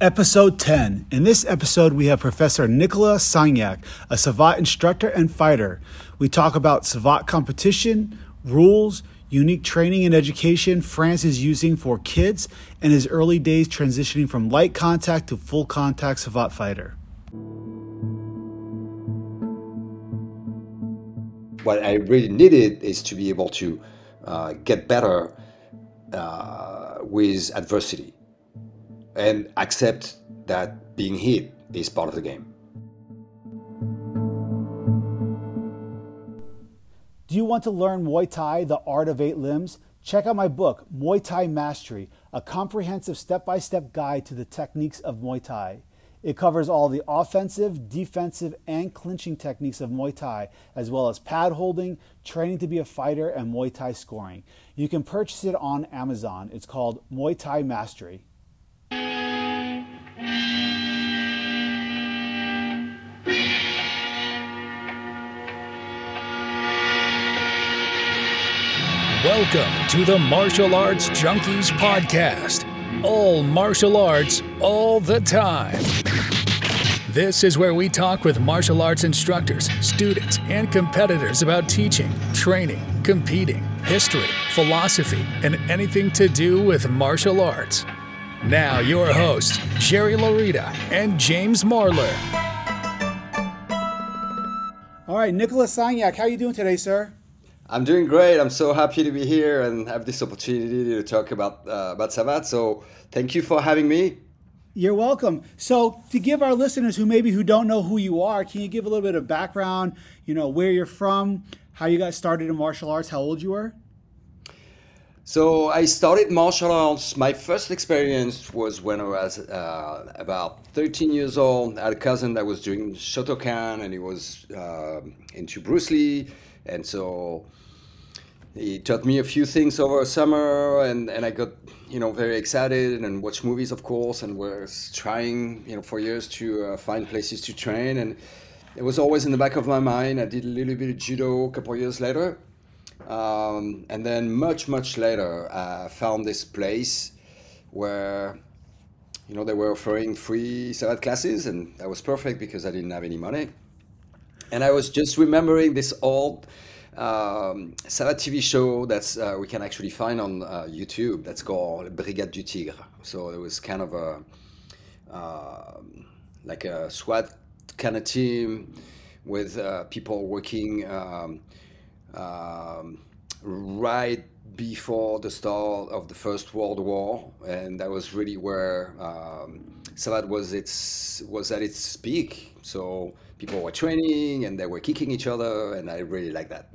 Episode 10. In this episode, we have Professor Nicolas Saignac, a Savate instructor and fighter. We talk about Savate competition, rules, unique training and education France is using for kids, and his early days transitioning from light contact to full contact Savate fighter. What I really needed is to be able to uh, get better uh, with adversity and accept that being hit is part of the game. Do you want to learn Muay Thai, the art of eight limbs? Check out my book, Muay Thai Mastery, a comprehensive step by step guide to the techniques of Muay Thai. It covers all the offensive, defensive, and clinching techniques of Muay Thai, as well as pad holding, training to be a fighter, and Muay Thai scoring. You can purchase it on Amazon. It's called Muay Thai Mastery. Welcome to the Martial Arts Junkies Podcast. All martial arts, all the time. This is where we talk with martial arts instructors, students, and competitors about teaching, training, competing, history, philosophy, and anything to do with martial arts. Now, your hosts, Jerry Laurita and James Marlar. All right, Nicolas Saignac, how are you doing today, sir? I'm doing great. I'm so happy to be here and have this opportunity to talk about uh, about Savate. So thank you for having me. You're welcome. So to give our listeners who maybe who don't know who you are, can you give a little bit of background? You know where you're from, how you got started in martial arts, how old you were. So I started martial arts. My first experience was when I was uh, about 13 years old. I had a cousin that was doing Shotokan, and he was uh, into Bruce Lee, and so he taught me a few things over summer and, and I got you know very excited and watched movies of course and was trying you know for years to uh, find places to train. And it was always in the back of my mind. I did a little bit of judo a couple of years later. Um, and then much much later I found this place where you know they were offering free Savate classes and that was perfect because I didn't have any money and I was just remembering this old um, TV show that's uh, we can actually find on uh, YouTube. That's called Brigade du Tigre. So it was kind of a uh, like a SWAT kind of team with uh, people working um, um, right before the start of the First World War, and that was really where um, Savate was its was at its peak. So people were training and they were kicking each other, and I really like that.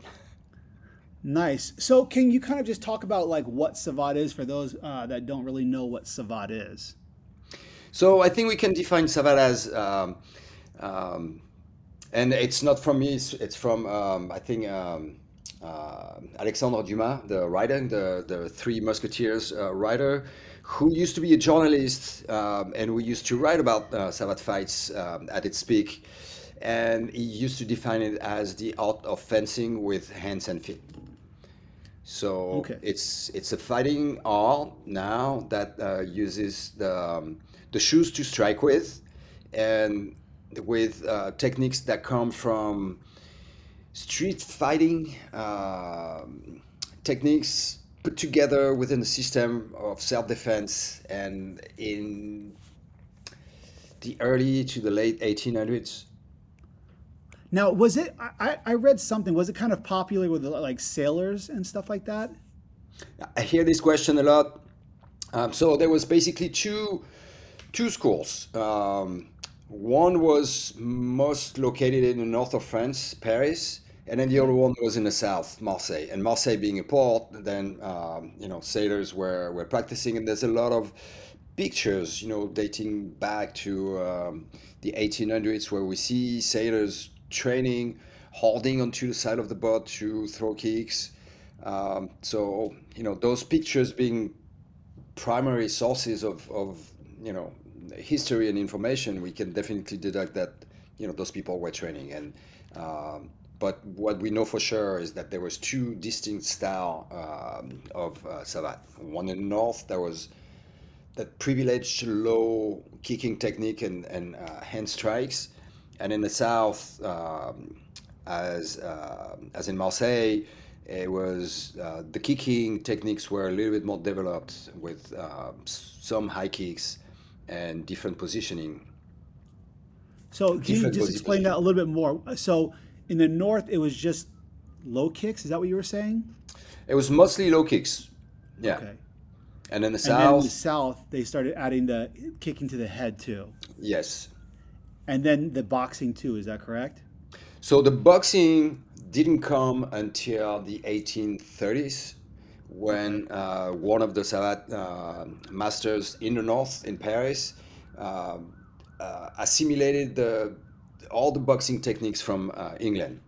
Nice. So, can you kind of just talk about like what Savate is for those uh, that don't really know what Savate is? So, I think we can define Savate as, um, um, and it's not from me. It's, it's from um, I think um, uh, Alexandre Dumas, the writer, the the Three Musketeers uh, writer, who used to be a journalist, um, and we used to write about uh, Savate fights um, at its peak and he used to define it as the art of fencing with hands and feet. So okay. it's it's a fighting art now that uh, uses the um, the shoes to strike with, and with uh, techniques that come from street fighting uh, techniques put together within the system of self-defense and in the early to the late 1800s now, was it? I, I read something. Was it kind of popular with like sailors and stuff like that? I hear this question a lot. Um, so there was basically two two schools. Um, one was most located in the north of France, Paris, and then the other one was in the south, Marseille. And Marseille being a port, then um, you know sailors were were practicing, and there's a lot of pictures, you know, dating back to um, the 1800s, where we see sailors training, holding onto the side of the boat to throw kicks. Um, so you know those pictures being primary sources of, of you know history and information, we can definitely deduct that you know those people were training. And um, but what we know for sure is that there was two distinct style um, of uh. One in the north that was that privileged low kicking technique and, and uh, hand strikes. And in the south, um, as uh, as in Marseille, it was uh, the kicking techniques were a little bit more developed with uh, some high kicks and different positioning. So can you just explain that a little bit more? So in the north, it was just low kicks. Is that what you were saying? It was mostly low kicks. Yeah. Okay. And in the south, and then in the south, they started adding the kicking to the head too. Yes. And then the boxing too. Is that correct? So the boxing didn't come until the 1830s when uh, one of the Savate uh, masters in the north in Paris uh, uh assimilated the, all the boxing techniques from uh, England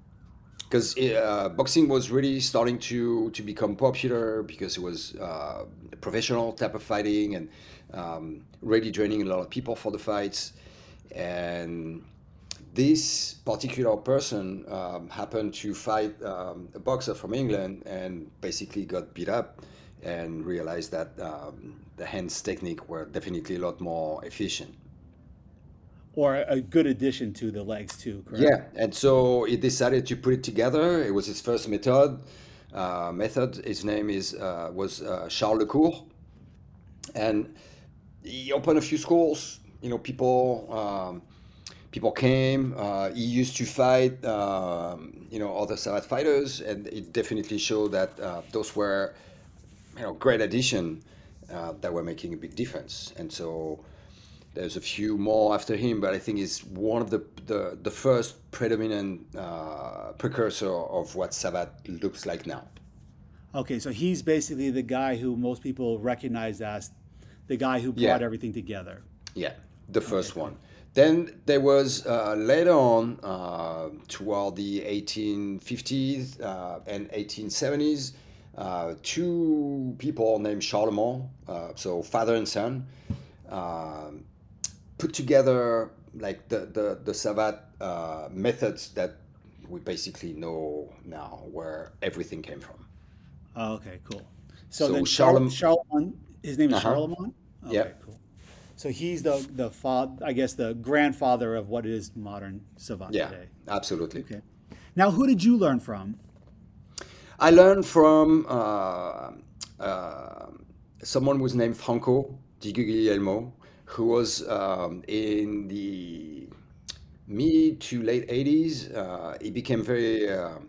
because uh, boxing was really starting to to become popular because it was a professional type of fighting and um, really training a lot of people for the fights and this particular person um, happened to fight um, a boxer from England and basically got beat up and realized that um, the hands technique were definitely a lot more efficient or a good addition to the legs too. Correct? Yeah, and so he decided to put it together. It was his first method. Uh, method. His name is uh, was uh, Charles Lecour, and he opened a few schools. You know, people um, people came. Uh, he used to fight, um, you know, other Savate fighters, and it definitely showed that uh, those were, you know, great addition uh, that were making a big difference. And so there's a few more after him, but I think he's one of the the, the first predominant uh, precursor of what Savate looks like now. Okay, so he's basically the guy who most people recognize as the guy who brought yeah. everything together. Yeah, the first okay. one. Then there was uh, later on, uh, toward the 1850s uh, and 1870s, uh, two people named Charlemont, uh, so father and son, um, put together like the the the Savate uh, methods that we basically know now where everything came from. Oh, okay, cool. So, so then Charlemagne, Charlemagne, his name is uh-huh. Charlemont. Okay, yeah. Cool. So he's the the father, I guess, the grandfather of what is modern savate yeah, today. absolutely. Okay. Now, who did you learn from? I learned from uh, uh, someone who's named Franco Di Guglielmo, who was um, in the mid to late 80s. Uh, he became very, uh,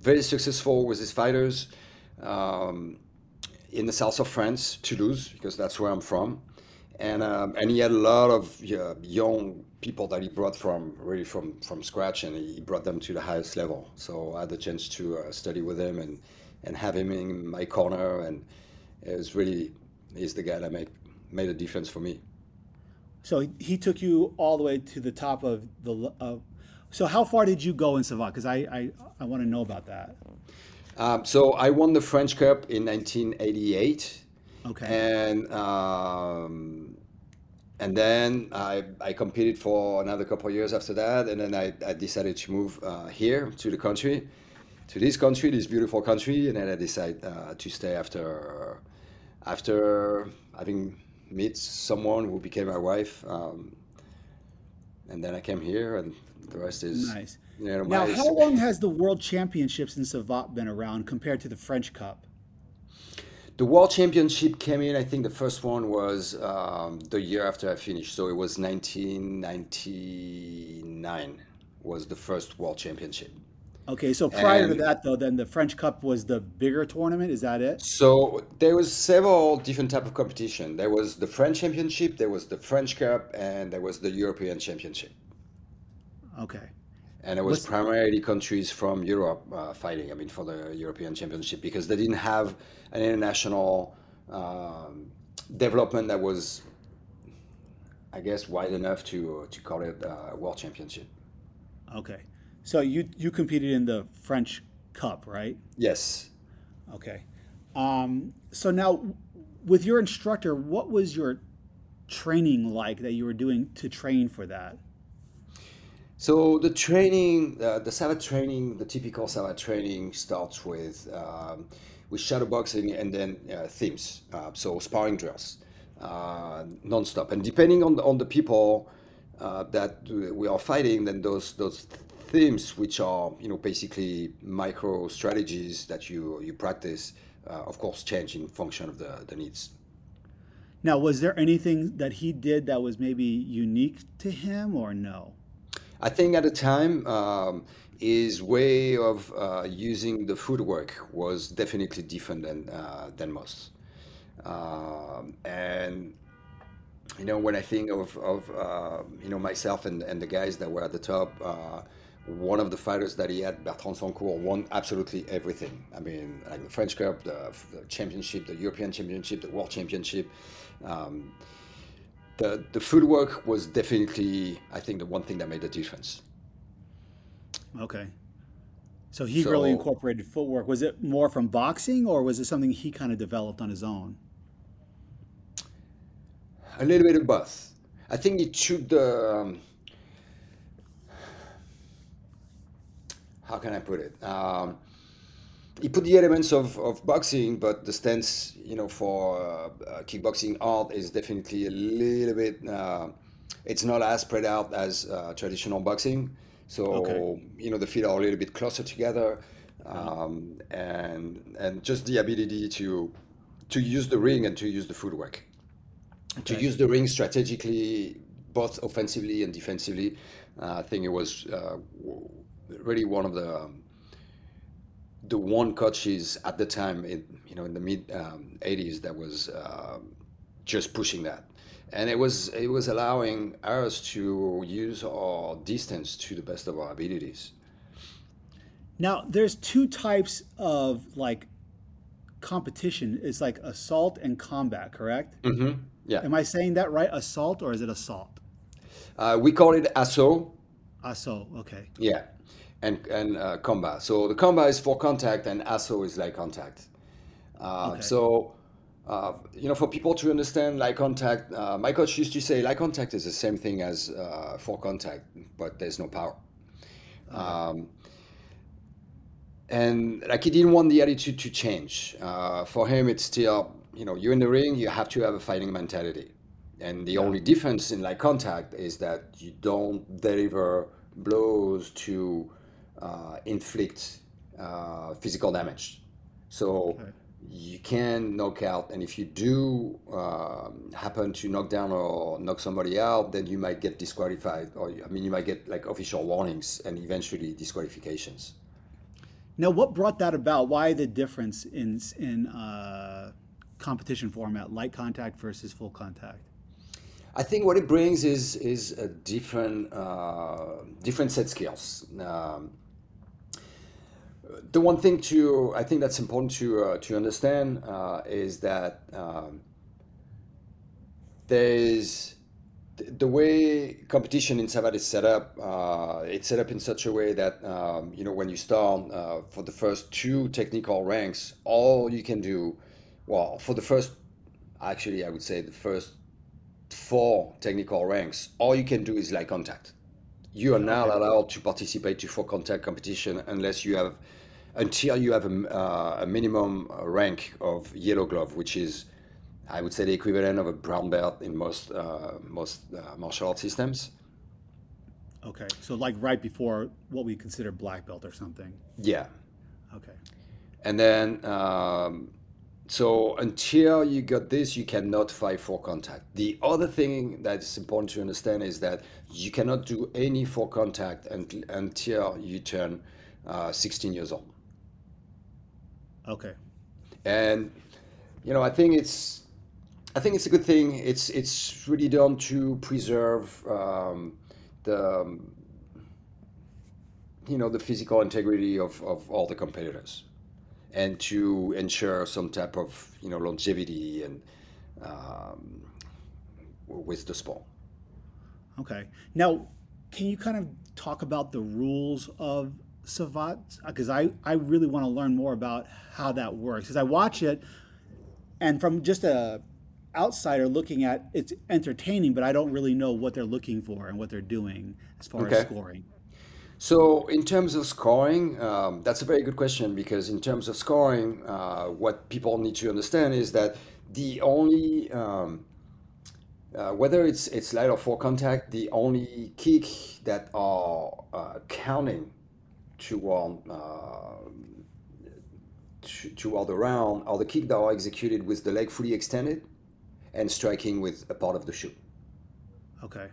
very successful with his fighters um, in the south of France, Toulouse, because that's where I'm from. And, um, and he had a lot of uh, young people that he brought from really from, from scratch and he brought them to the highest level. So I had the chance to uh, study with him and, and have him in my corner. And it was really, he's the guy that made, made a difference for me. So he took you all the way to the top of the. Uh, so how far did you go in Savate? Because I, I, I want to know about that. Um, so I won the French Cup in 1988. Okay. And um, and then I, I competed for another couple of years after that, and then I, I decided to move uh, here to the country, to this country, this beautiful country, and then I decided uh, to stay after after having met someone who became my wife. Um, and then I came here, and the rest is nice. You know, now, how long has the World Championships in Savate been around compared to the French Cup? The World Championship came in. I think the first one was um, the year after I finished, so it was 1999 was the first World Championship. Okay, so prior and to that, though, then the French Cup was the bigger tournament. Is that it? So there was several different type of competition. There was the French Championship, there was the French Cup, and there was the European Championship. Okay. And it was primarily countries from Europe uh, fighting. I mean, for the European Championship because they didn't have an international um, development that was, I guess, wide enough to to call it a uh, World Championship. Okay. So you you competed in the French Cup, right? Yes. Okay. Um, so now, with your instructor, what was your training like that you were doing to train for that? So the training, uh, the Savate training, the typical Savate training starts with um, with shadow boxing and then uh, themes. Uh, so sparring drills. uh, nonstop. And depending on the, on the people uh, that we are fighting, then those those themes, which are you know basically micro strategies that you you practice, uh, of course, change in function of the, the needs. Now, was there anything that he did that was maybe unique to him, or no? I think at the time, um, his way of uh, using the footwork was definitely different than uh, than most. Um, and you know, when I think of, of uh, you know myself and, and the guys that were at the top, uh, one of the fighters that he had, Bertrand Sancourt, won absolutely everything. I mean, like the French Cup, the, the championship, the European Championship, the World Championship. Um, the the footwork was definitely, I think, the one thing that made the difference. Okay. So he so, really incorporated footwork. Was it more from boxing, or was it something he kind of developed on his own? A little bit of both. I think he took the. Um, how can I put it? Um, he put the elements of, of boxing, but the stance, you know, for uh, kickboxing art is definitely a little bit. Uh, it's not as spread out as uh, traditional boxing. So okay. you know, the feet are a little bit closer together, um, and and just the ability to to use the ring and to use the footwork, okay. to use the ring strategically, both offensively and defensively. Uh, I think it was uh, really one of the um, the one coaches at the time, in, you know, in the mid um, 80s, that was uh, just pushing that, and it was it was allowing us to use our distance to the best of our abilities. Now, there's two types of like competition. It's like assault and combat, correct? Mm-hmm. Yeah. Am I saying that right? Assault or is it assault? Uh, we call it assault. Assault. Okay. Yeah and and uh, combat. So the combat is for contact, and assaut is like contact. Uh, okay. So. Uh, you know, for people to understand light contact, uh, my coach used to say light contact is the same thing as uh, for contact, but there's no power. Okay. Um, and like he didn't want the attitude to change. Uh, for him, it's still, you know, you're in the ring, you have to have a fighting mentality. And the yeah. only difference in light contact is that you don't deliver blows to uh, inflict uh, physical damage. So okay. you can knock out, and if you do um, happen to knock down or knock somebody out, then you might get disqualified, or I mean, you might get like official warnings and eventually disqualifications. Now, what brought that about? Why the difference in in uh, competition format, light contact versus full contact? I think what it brings is is a different uh, different set skills. Um, the one thing to I think that's important to uh, to understand uh, is that um, there's the way competition in Savate is set up. Uh, it's set up in such a way that um, you know when you start uh, for the first two technical ranks, all you can do, well, for the first, actually, I would say the first four technical ranks, all you can do is light contact. You are not allowed to participate to full contact competition unless you have until you have a, uh, a minimum rank of yellow glove, which is, I would say, the equivalent of a brown belt in most uh, most uh, martial arts systems. Okay, so like right before what we consider black belt or something. Yeah. Okay. And then, um, so until you got this, you cannot fight full contact. The other thing that's important to understand is that you cannot do any full contact until you turn uh, 16 years old. Okay. And you know, I think it's I think it's a good thing. It's it's really done to preserve um, the um, you know the physical integrity of, of all the competitors, and to ensure some type of you know longevity and um, with the sport. Okay. Now, can you kind of talk about the rules of Savate because I, I really want to learn more about how that works because I watch it and from just a outsider looking at it's entertaining but I don't really know what they're looking for and what they're doing as far okay. as scoring. So in terms of scoring, um, that's a very good question because in terms of scoring, uh, what people need to understand is that the only um, uh, whether it's it's light or full contact, the only kick that are uh, counting toward uh, to, toward the round are the kick that are executed with the leg fully extended and striking with a part of the shoe. Okay.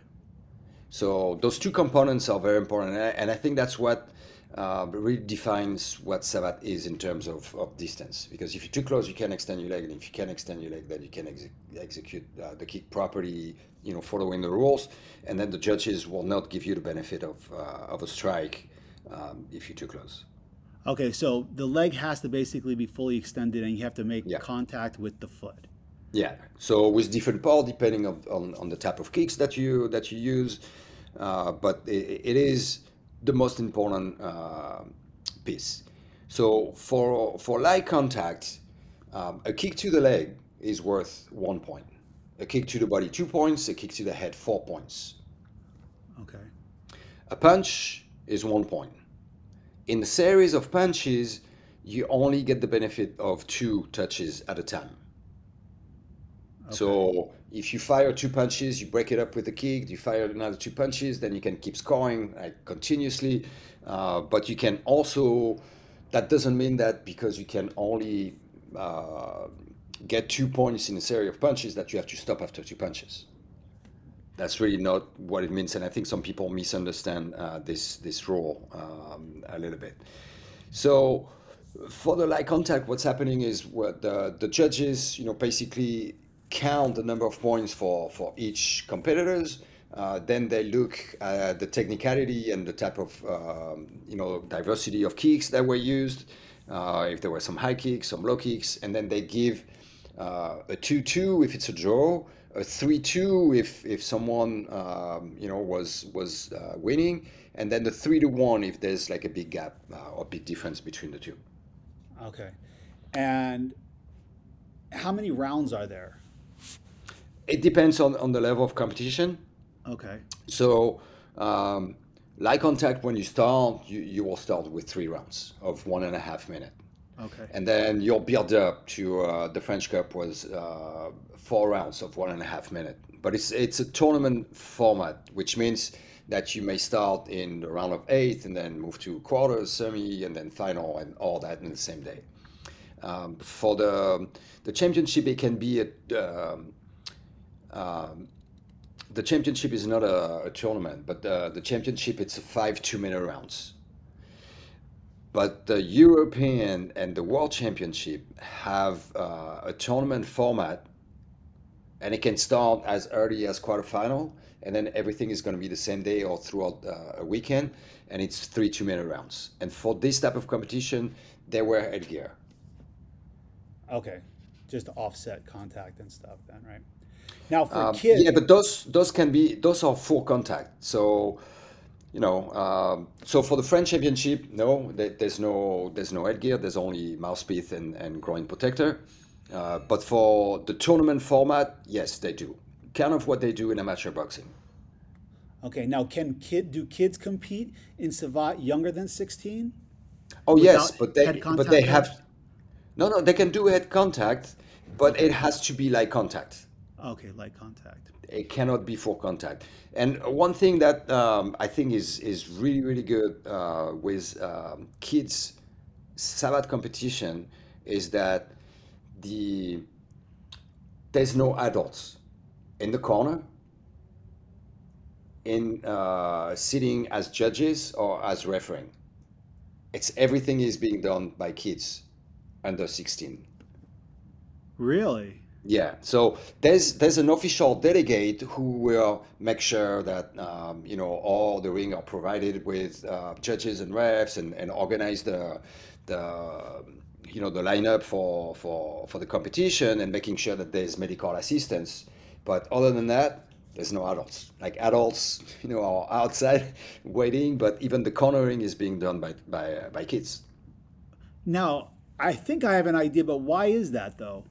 So those two components are very important, and I, and I think that's what uh, really defines what savate is in terms of, of distance. Because if you're too close, you can extend your leg, and if you can extend your leg, then you can exe- execute uh, the kick properly, you know, following the rules, and then the judges will not give you the benefit of uh, of a strike um, if you're too close. Okay, so the leg has to basically be fully extended, and you have to make Yeah. contact with the foot. Yeah. So with different part depending on, on, on the type of kicks that you that you use, uh, but it, it is the most important uh, piece. So for for light contact, um, a kick to the leg is worth one point. A kick to the body two points. A kick to the head four points. Okay. A punch is one point. In the series of punches, you only get the benefit of two touches at a time. So if you fire two punches, you break it up with a kick. You fire another two punches, then you can keep scoring like continuously. Uh, but you can also. That doesn't mean that because you can only uh, get two points in a series of punches that you have to stop after two punches. That's really not what it means, and I think some people misunderstand uh, this this rule um, a little bit. So for the light contact, what's happening is what the, the judges, you know, basically count the number of points for, for each competitors. Uh, then they look at the technicality and the type of, um, you know, diversity of kicks that were used. Uh, if there were some high kicks, some low kicks, and then they give uh, a 2-2 if it's a draw, a 3-2 if if someone um, you know was was uh, winning, and then the 3 to 1 if there's like a big gap uh, or big difference between the two. Okay. And how many rounds are there? It depends on, on the level of competition. Okay. So, um, light contact, when you start, you, you will start with three rounds of one and a half minute. Okay. And then you'll build up to uh, the French Cup was uh, four rounds of one and a half minute. But it's it's a tournament format, which means that you may start in the round of eight and then move to quarters, semi, and then final, and all that in the same day. Um, for the the championship, it can be a um, um, the championship is not a, a tournament, but the, the championship it's five two minute rounds. But the European and the World Championship have uh, a tournament format, and it can start as early as quarterfinal, and then everything is going to be the same day or throughout uh, a weekend, and it's three two-minute rounds. And for this type of competition, they wear headgear. Okay. Just to offset contact and stuff then, right? Now for Um, kids. yeah, but those those can be those are full contact. So, you know, um, so for the French Championship, no, there's no there's no headgear. There's only mouthpiece and, and groin protector. Uh, but for the tournament format, yes, they do. Kind of what they do in amateur boxing. Okay. Now can kid do kids compete in Savate younger than 16? Oh yes, but they but they have no no they can do head contact, but it has to be like contact. Okay, light contact. it cannot be for contact. And one thing that um, I think is is really really good uh, with um, kids savate competition is that the there's no adults in the corner in uh, sitting as judges or as refereeing. It's everything is being done by kids under 16. Really? Yeah, so there's there's an official delegate who will make sure that um, you know all the ring are provided with uh, judges and refs and, and organize the the you know the lineup for for for the competition and making sure that there's medical assistance. But other than that, there's no adults. Like adults, you know, are outside waiting, but even the cornering is being done by by uh, by kids. Now, I think I have an idea, but why is that though?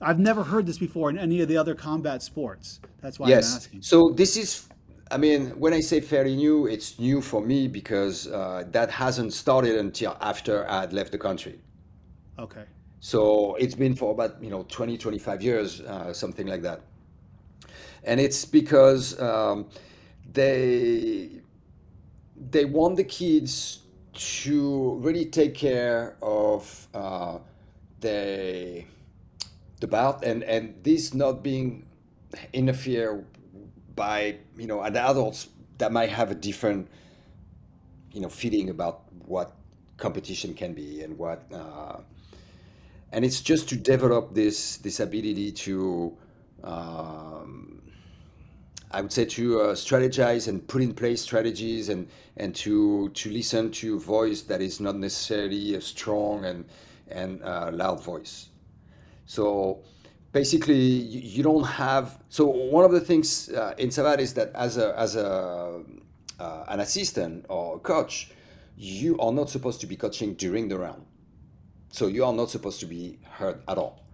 I've never heard this before in any of the other combat sports. That's why I'm Yes. asking. So this is, I mean, when I say fairly new, it's new for me because uh, that hasn't started until after I had left the country. Okay. So it's been for about, you know, 20, 25 years, uh, something like that. and it's because um, they they want the kids to really take care of uh, the the bout and and this not being interfered by you know adults that might have a different you know feeling about what competition can be and what uh, and it's just to develop this this ability to um, I would say to uh, strategize and put in place strategies and and to to listen to a voice that is not necessarily a strong and and uh, loud voice. So basically, you, don't have. So one of the things uh, in Savate is that as a as a uh, an assistant or coach, you are not supposed to be coaching during the round. So you are not supposed to be heard at all.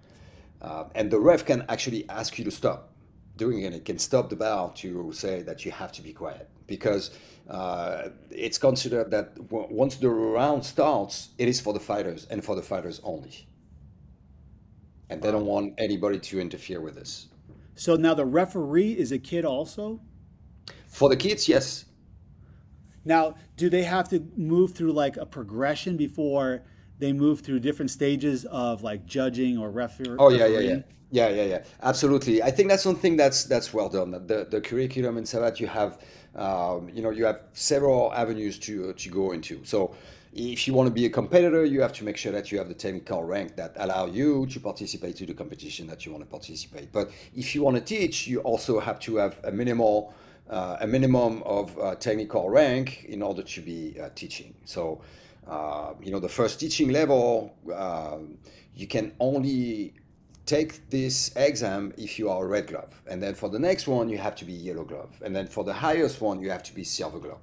Uh, and the ref can actually ask you to stop doing it. It can stop the bell to say that you have to be quiet because uh, it's considered that w- once the round starts, it is for the fighters and for the fighters only. And they don't want anybody to interfere with this. So now the referee is a kid also? For the kids, yes. Now, do they have to move through like a progression before they move through different stages of like judging or refer- oh yeah yeah yeah yeah yeah yeah absolutely i think that's something that's that's well done the the curriculum in Savate you have um, you know you have several avenues to to go into so if you want to be a competitor you have to make sure that you have the technical rank that allow you to participate to the competition that you want to participate but if you want to teach you also have to have a minimal uh, a minimum of uh, technical rank in order to be uh, teaching so uh, you know, the first teaching level, uh, you can only take this exam if you are a red glove. And then for the next one, you have to be yellow glove. And then for the highest one, you have to be silver glove.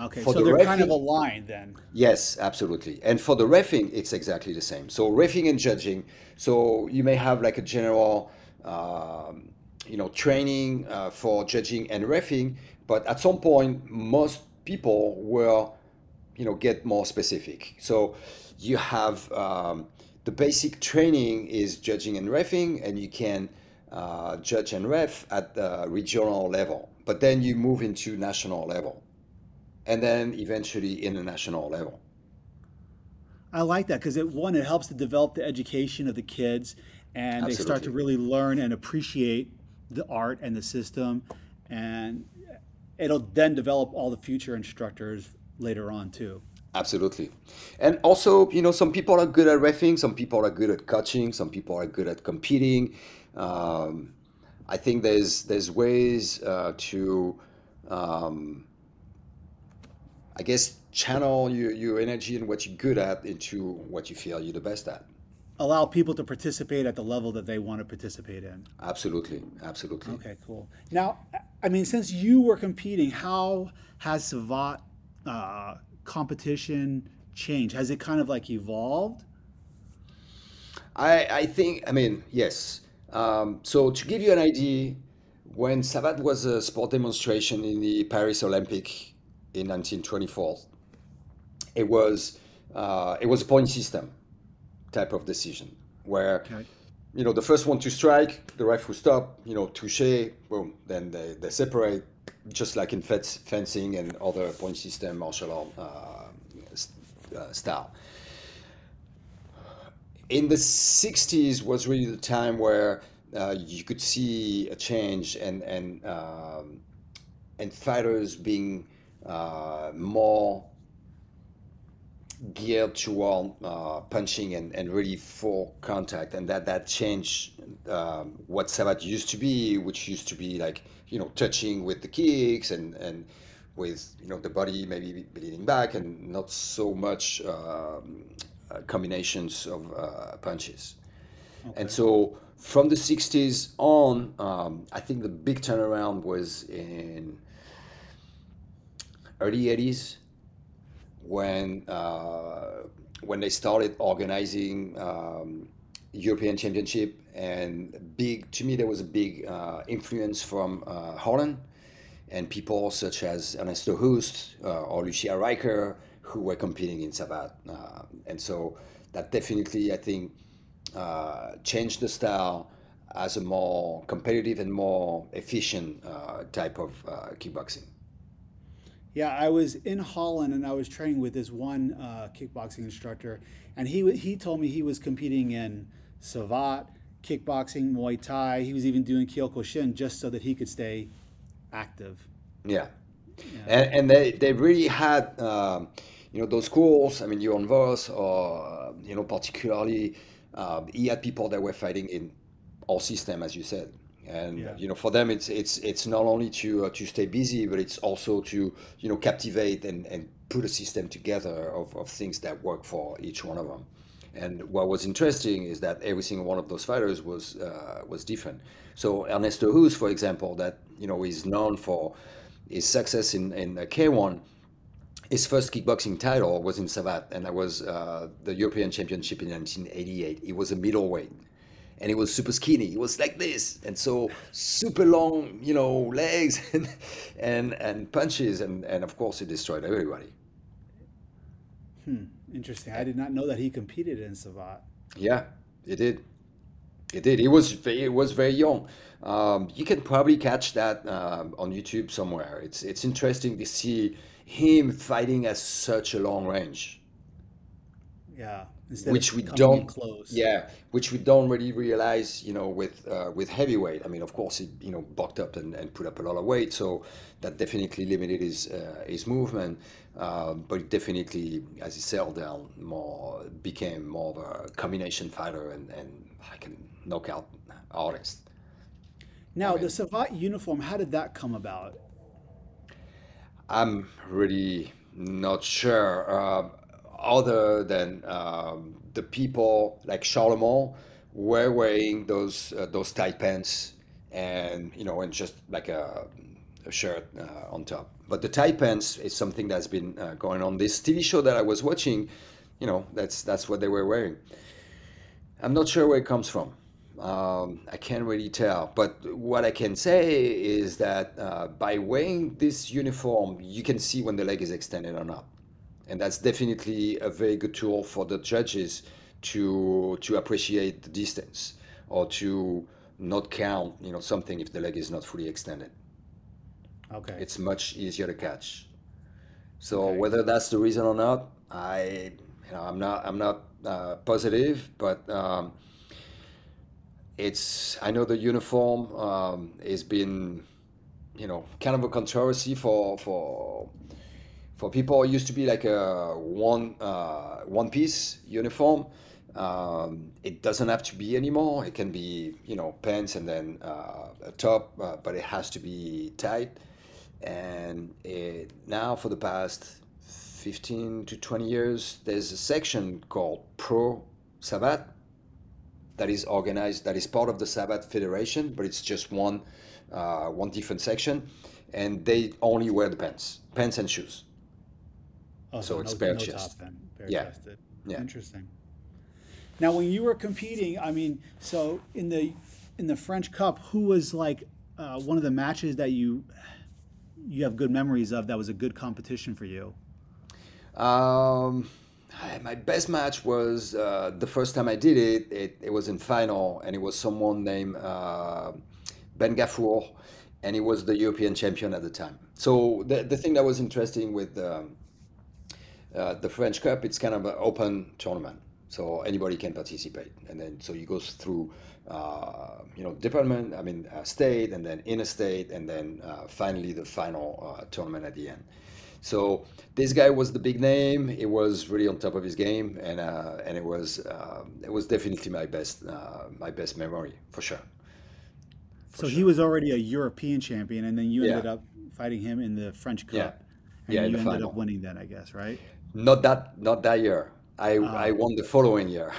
Okay, for so the they're reffing, kind of aligned then. Yes, absolutely. And for the refing, it's exactly the same. So refing and judging. So you may have like a general, um, you know, training uh, for judging and refing, but at some point, most people were you know get more specific. So you have um, the basic training is judging and refing, and you can uh, judge and ref at the regional level. But then you move into national level, and then eventually international level. I like that because it one it helps to develop the education of the kids, and Absolutely. they start to really learn and appreciate the art and the system, and it'll then develop all the future instructors later on too. Absolutely. And also, you know, some people are good at refing, some people are good at coaching, some people are good at competing. Um, I think there's there's ways uh, to, um, I guess, channel your, your energy and what you're good at into what you feel you're the best at. Allow people to participate at the level that they want to participate in. Absolutely, absolutely. Okay, cool. Now, I mean, since you were competing, how has Savate uh, competition changed? Has it kind of like evolved? I, I think, I mean, yes. Um, so to give you an idea, when Savate was a sport demonstration in the Paris Olympic in 1924, it was uh, it was a point system type of decision where okay. you know the first one to strike, the ref will stop, you know, touche, boom, then they, they separate, just like in fencing and other point system martial art uh, uh, style. In the 60s was really the time where uh, you could see a change and and um, and fighters being uh, more geared toward uh, punching and, and really full contact and that that changed um, what Savate used to be which used to be like you know touching with the kicks and and with you know the body maybe leaning back and not so much um, uh, combinations of uh, punches okay. and so from the 60s on um, i think the big turnaround was in early 80s when uh, when they started organizing um, European Championship, and big to me there was a big uh, influence from uh, Holland and people such as Ernesto Hoost uh, or Lucia Rijker who were competing in Savate, uh, and so that definitely I think uh, changed the style. as a more competitive and more efficient type of kickboxing. Yeah, I was in Holland and I was training with this one uh, kickboxing instructor, and he he told me he was competing in Savate, kickboxing, Muay Thai. He was even doing Kyokushin just so that he could stay active. Yeah, yeah. And, and they they really had um, you know those schools. I mean, Johan Vos, or you know particularly, um, he had people that were fighting in all system, as you said and yeah. you know for them it's it's it's not only to uh, to stay busy but it's also to you know captivate and and put a system together of, of things that work for each one of them and what was interesting is that every single one of those fighters was uh, was different so Ernesto Hoost for example that you know is known for his success in in K1 his first kickboxing title was in Savate, and that was uh, the European Championship in 1988. He was a middleweight, and he was super skinny. He was like this, and so super long, you know, legs and and, and punches, and and of course he destroyed everybody. Hmm. Interesting. I did not know that he competed in Savate. Yeah, he did. He did. He was he was very young. Um, you can probably catch that um, on YouTube somewhere. It's it's interesting to see him fighting at such a long range. Yeah which we don't close. yeah which we don't really realize you know with uh, with heavyweight. I mean of course he you know bulked up and, and put up a lot of weight so that definitely limited his uh, his movement. Um, but definitely as he settled down more became more of a combination fighter and and i can knock out artist now I mean, the Savate uniform how did that come about? I'm really not sure. Uh, other than um, the people like Charlemont were wearing those uh, those tight pants and you know and just like a, a shirt uh, on top. But the tight pants is something that's been uh, going on. This TV show that I was watching, you know, that's that's what they were wearing. I'm not sure where it comes from. Um, I can't really tell. But what I can say is that uh, by wearing this uniform, you can see when the leg is extended or not and that's definitely a very good tool for the judges to to appreciate the distance or to not count you know something if the leg is not fully extended. Okay. It's much easier to catch. So okay. whether that's the reason or not i you know i'm not i'm not uh, positive but um, it's i know the uniform um, has been you know kind of a controversy for for for people it used to be like a one uh, one piece uniform. Um, it doesn't have to be anymore. It can be you know pants and then uh, a top uh, but it has to be tight. And it, now for the past 15 to 20 years there's a section called pro Savate that is organized that is part of the Savate federation but it's just one uh, one different section. And they only wear the pants pants and shoes Oh, so, so it's no, bare no chest. Top then, bare yeah. chested. Yeah. Interesting. Now, when you were competing, I mean, so in the in the French Cup, who was like uh, one of the matches that you you have good memories of? That was a good competition for you. Um, my best match was uh, the first time I did it, it. It was in final, and it was someone named uh, Ben Gafour, and he was the European champion at the time. So the the thing that was interesting with um, uh, the French Cup, it's kind of an open tournament, so anybody can participate. And then so you go through, uh, you know, department, I mean, uh, state, and then interstate, and then uh, finally the final uh, tournament at the end. So this guy was the big name. He was really on top of his game, and uh, and it was it was definitely my best my best memory for sure. For so sure. he was already a European champion, and then you ended up fighting him in the French Cup. Yeah. And yeah, you ended final. up winning then, I guess, right? Not that not that year. I uh, I won the following year.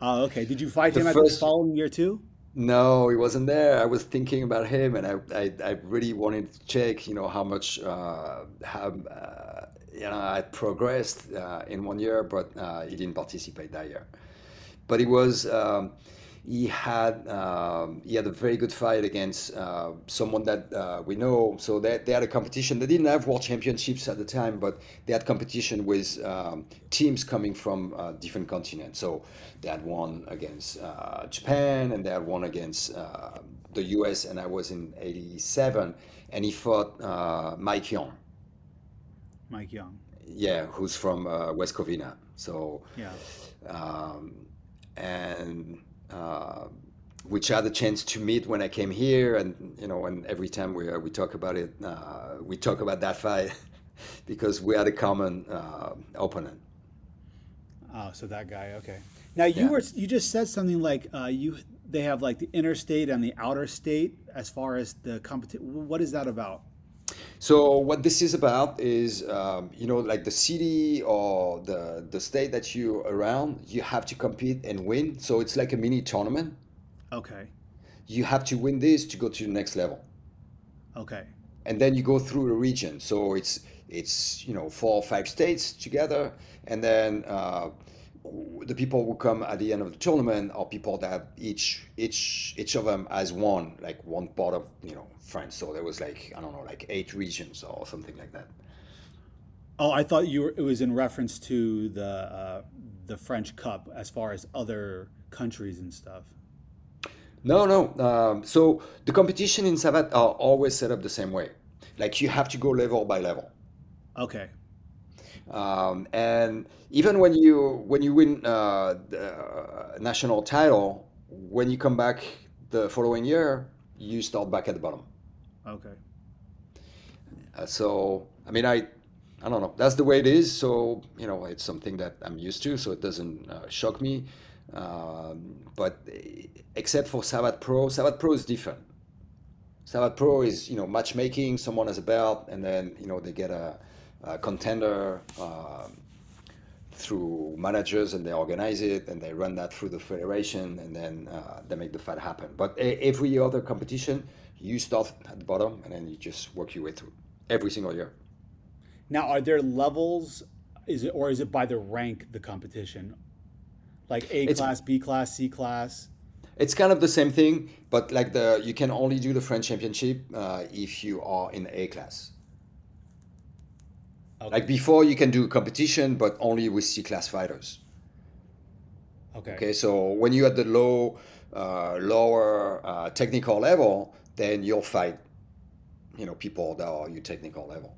Oh, okay. Did you fight the him first, at the following year too? No, he wasn't there. I was thinking about him, and I I, I really wanted to check, you know, how much uh, how uh, you know I progressed uh, in one year, but uh, he didn't participate that year. But it was. Um, he had um, he had a very good fight against uh, someone that uh, we know. So they, they had a competition. They didn't have world championships at the time, but they had competition with um, teams coming from uh, different continents. So they had one against uh, Japan, and they had one against uh, the U.S. And I was in '87, and he fought uh, Mike Young. Mike Young. Yeah, who's from West Covina. So yeah. Um, and uh, which I had the chance to meet when I came here, and you know, and every time we uh, we talk about it, uh, we talk about that fight because we had a common uh, opponent. Oh, so that guy, okay. Now you yeah. were you just said something like uh, you they have like the interstate and the outer state as far as the competition. What is that about? So what this is about is, um, you know, like the city or the the state that you around, you have to compete and win. So it's like a mini tournament. Okay. You have to win this to go to the next level. Okay. And then you go through the region. So it's it's you know four or five states together, and then uh, the people who come at the end of the tournament are people that have each each each of them has won like one part of you know France. So there was like I don't know like eight regions or something like that. Oh, I thought you were, it was in reference to the uh, the French Cup as far as other countries and stuff. No, no. Um, so the competition in Savate are always set up the same way. Like you have to go level by level. Okay. Um, and even when you when you win uh, the national title, when you come back the following year, you start back at the bottom. Okay. Uh, so I mean, I I don't know. That's the way it is. So you know, it's something that I'm used to. So it doesn't uh, shock me. Um, but except for Savate Pro, Savate Pro is different. Savate Pro is you know matchmaking. Someone has a belt, and then you know they get a uh, contender um, through managers and they organize it and they run that through the federation and then uh, they make the fight happen. But every other competition, you start at the bottom and then you just work your way through every single year. Now, are there levels? Is it or is it by the rank the competition? Like A it's, class, B class, C class. It's kind of the same thing, but like the you can only do the French Championship uh, if you are in A class. Okay. Like before, you can do competition, but only with C class fighters. Okay. Okay. So when you're at the low, uh, lower uh, technical level, then you'll fight, you know, people that are your technical level.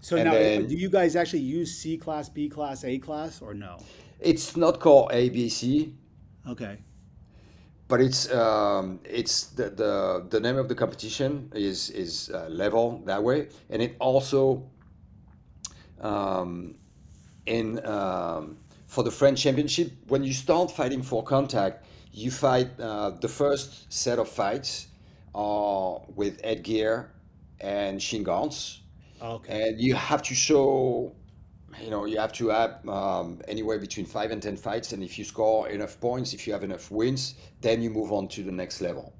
So and now, then, do you guys actually use C class, B class, A class, or no? It's not called ABC. Okay. But it's um, it's the, the the name of the competition is is uh, level that way, and it also um, in um, for the French Championship, when you start fighting for contact, you fight uh, the first set of fights are with headgear and shin guards, okay. and you have to show. You know, you have to have um, anywhere between five and ten fights, and if you score enough points, if you have enough wins, then you move on to the next level.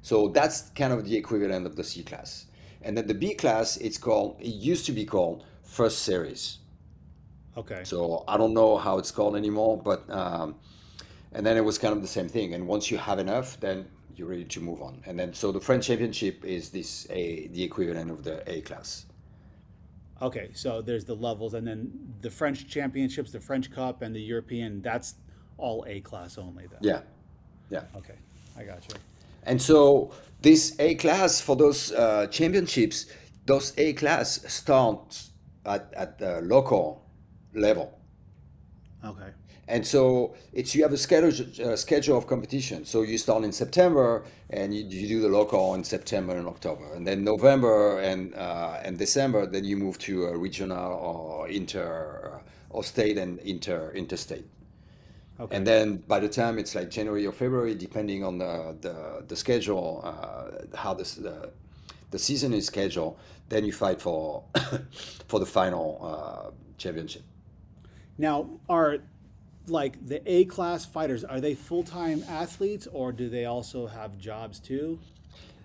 So that's kind of the equivalent of the C class. And then the B class, it's called. It used to be called first series. Okay. So I don't know how it's called anymore, but um, and then it was kind of the same thing. And once you have enough, then you're ready to move on. And then so the French Championship is this a the equivalent of the A class. Okay, so there's the levels, and then the French Championships, the French Cup, and the European. That's all A class only. Then. Yeah. Yeah. Okay, I got you. And so this A class for those uh, championships, those A class start at, at the local level. Okay. And so it's you have a schedule uh, schedule of competition. So you start in September and you, you do the local in September and October, and then November and uh, and December. Then you move to a regional or inter or state and inter interstate. Okay. And then by the time it's like January or February, depending on the the, the schedule, uh, how this the season is scheduled, then you fight for for the final uh, championship. Now, are like the A class fighters are they full time athletes or do they also have jobs too?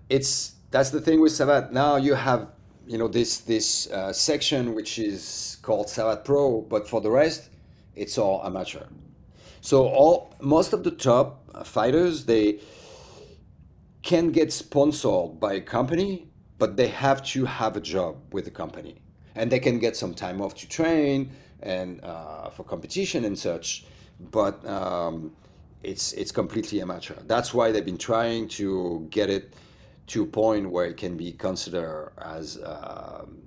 It's that's the thing with Savate. Now you have you know this this uh, section which is called Savate Pro, but for the rest, it's all amateur. So all most of the top fighters they can get sponsored by a company, but they have to have a job with the company, and they can get some time off to train and uh, for competition and such. But um, it's it's completely amateur. That's why they've been trying to get it to a point where it can be considered as um,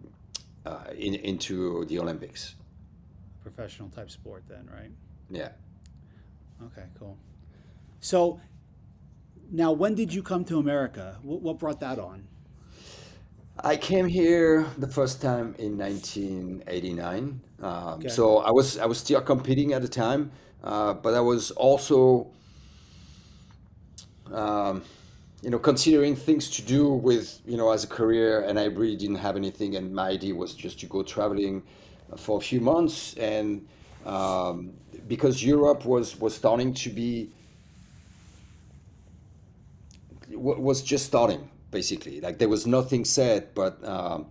uh, in, into the Olympics. Professional type sport, then, right? Yeah. Okay, cool. So now, when did you come to America? What, what brought that on? I came here the first time in 1989. Um, Okay. so I was I was still competing at the time, uh, but I was also um, you know considering things to do with you know as a career, and I really didn't have anything, and my idea was just to go traveling for a few months, and um, because Europe was was starting to be was just starting basically like there was nothing said but um,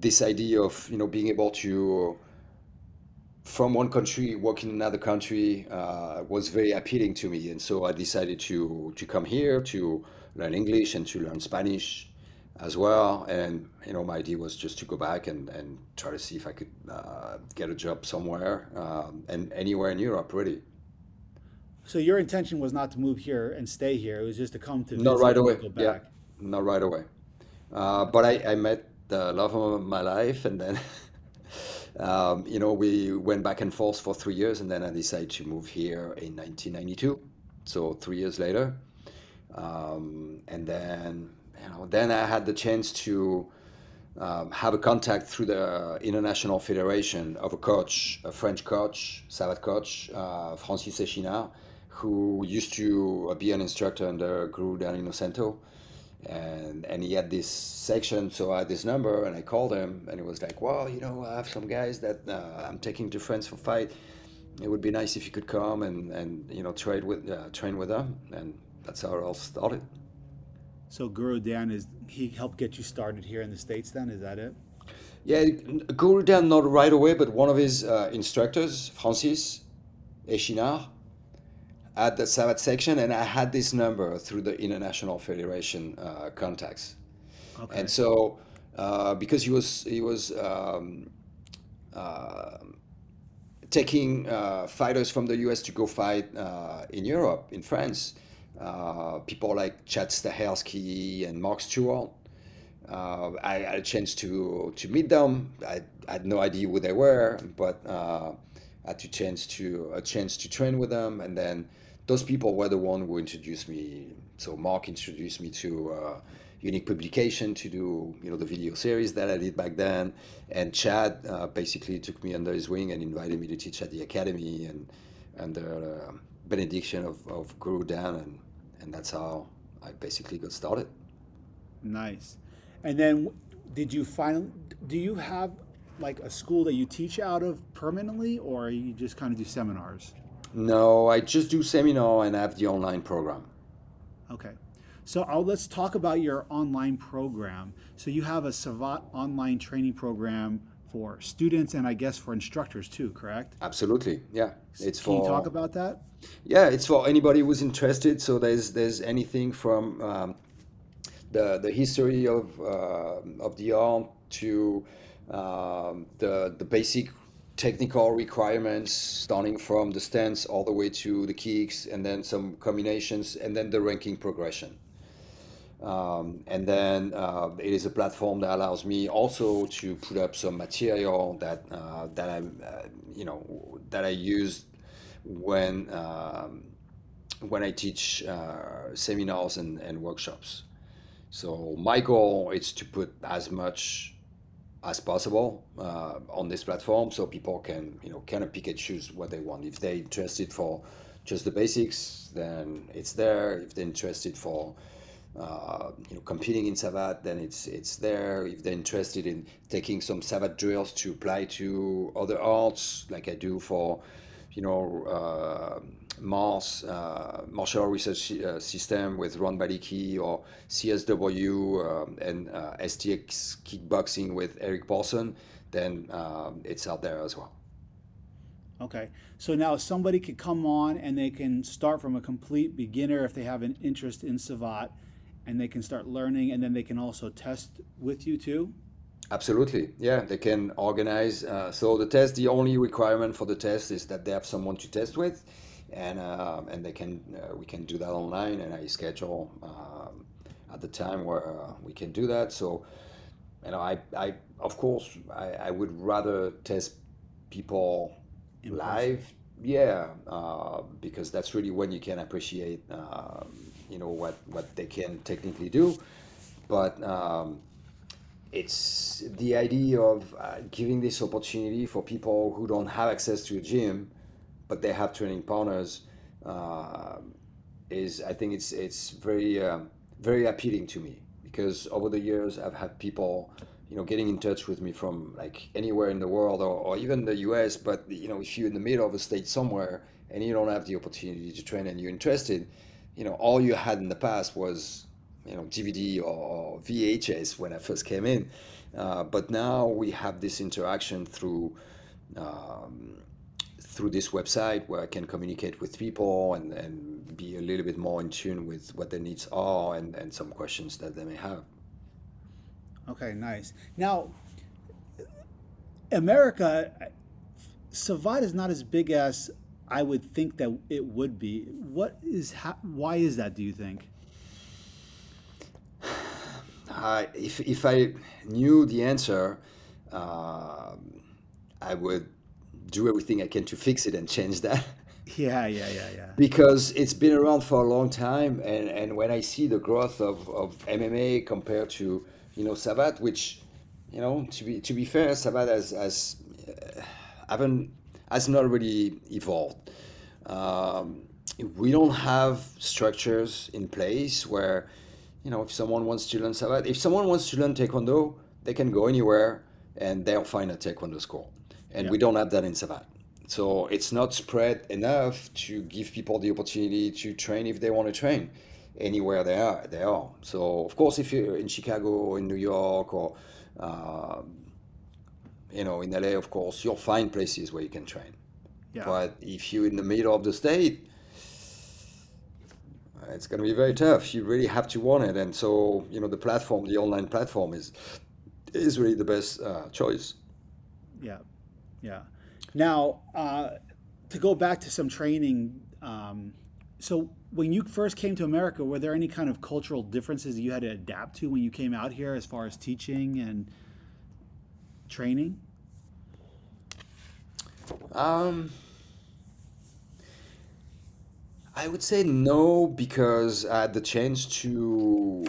this idea of you know being able to from one country work in another country uh, was very appealing to me and so i decided to to come here to learn english and to learn spanish as well and you know my idea was just to go back and, and try to see if i could uh, get a job somewhere um, and anywhere in europe really So your intention was not to move here and stay here. It was just to come to Not visit right and away. go Yeah, back. Not right away. Uh, but I, I met the love of my life, and then, um, you know, we went back and forth for three years, and then I decided to move here in 1992. So three years later, um, and then, you know, then I had the chance to um, have a contact through the International Federation of a coach, a French coach, Savate coach, uh, Francis Echinard, who used to be an instructor under Guru Dan Inosanto. And, and he had this section, so I had this number, and I called him, and he was like, "Well, you know, I have some guys that uh, I'm taking to France for fight. It would be nice if you could come and, and you know trade with uh, train with them." And that's how it all started. So Guru Dan is he helped get you started here in the states. Then is that it? Yeah, Guru Dan not right away, but one of his uh, instructors, Francis Echinard, had the Savate section, and I had this number through the International Federation uh, contacts. Okay. And so, uh, because he was he was um, uh, taking uh, fighters from the U.S. to go fight uh, in Europe, in France, uh, people like Chad Stahelski and Mark Stewart. Uh, I had a chance to to meet them. I, I had no idea who they were, but uh, I had a chance to a chance to train with them, and then those people were the one who introduced me. So Mark introduced me to uh, Unique Publication to do you know the video series that I did back then, and Chad uh, basically took me under his wing and invited me to teach at the academy and under the benediction of, of Guru Dan, and and that's how I basically got started. Nice. And then did you find do you have like a school that you teach out of permanently or you just kind of do seminars? No, I just do seminar and I have the online program. Okay. So i let's talk about your online program. So you have a Savate online training program for students and I guess for instructors too, correct? Absolutely, yeah. It's Can you for talk about that? yeah, it's for anybody who's interested. So there's there's anything from um, the the history of uh, of the art to um, the the basic technical requirements, starting from the stance all the way to the kicks, and then some combinations, and then the ranking progression. Um, and then uh, it is a platform that allows me also to put up some material that uh, that I uh, you know that I use when um, when I teach uh, seminars and, and workshops. So my goal is to put as much as possible uh, on this platform, so people can you know kind of pick and choose what they want. If they're interested for just the basics, then it's there. If they're interested for uh, you know, competing in Savate, then it's it's there. If they're interested in taking some Savate drills to apply to other arts, like I do for, you know, uh, MARS, uh, Martial Research uh, System with Ron Balicki, or CSW um, and uh, STX Kickboxing with Erik Paulson, then um, it's out there as well. Okay. So now somebody could come on and they can start from a complete beginner if they have an interest in Savate and they can start learning and then they can also test with you too? Absolutely. Yeah, they can organize. Uh, so the test, the only requirement for the test is that they have someone to test with, and uh, and they can uh, we can do that online, and I schedule um, at the time where uh, we can do that. So, you know, I I of course I, I would rather test people In live. Yeah, uh, because that's really when you can appreciate, um, you know, what what they can technically do. But um, it's the idea of uh, giving this opportunity for people who don't have access to a gym, but they have training partners. Uh, is I think it's it's very um, very appealing to me because over the years I've had people you know getting in touch with me from like anywhere in the world or, or even the US. But you know if you're in the middle of a state somewhere and you don't have the opportunity to train and you're interested, you know all you had in the past was you know DVD or VHS when I first came in. Uh, but now we have this interaction through um, through this website where I can communicate with people and, and be a little bit more in tune with what their needs are and, and some questions that they may have. Okay, nice. Now, America, Savate is not as big as I would think that it would be. What is ha- why is that? Do you think? Uh, if, if I knew the answer, um I would do everything I can to fix it and change that. Yeah, yeah, yeah, yeah. because it's been around for a long time and, and when I see the growth of, of MMA compared to you know Savate which you know to be to be fair Savate has, has uh, haven't has not really evolved um, we don't have structures in place where you know if someone wants to learn Savate if someone wants to learn Taekwondo they can go anywhere and they'll find a Taekwondo school and Yeah. we don't have that in Savate so it's not spread enough to give people the opportunity to train if they want to train anywhere they are. They are. So of course, if you're in Chicago or in New York or um, you know in LA, of course you'll find places where you can train. Yeah. But if you're in the middle of the state, it's going to be very tough. You really have to want it, and so you know the platform, the online platform, is is really the best uh, choice. Yeah, yeah. Now, uh, to go back to some training, um, so when you first came to America, were there any kind of cultural differences you had to adapt to when you came out here, as far as teaching and training? Um, I would say no because I had the chance to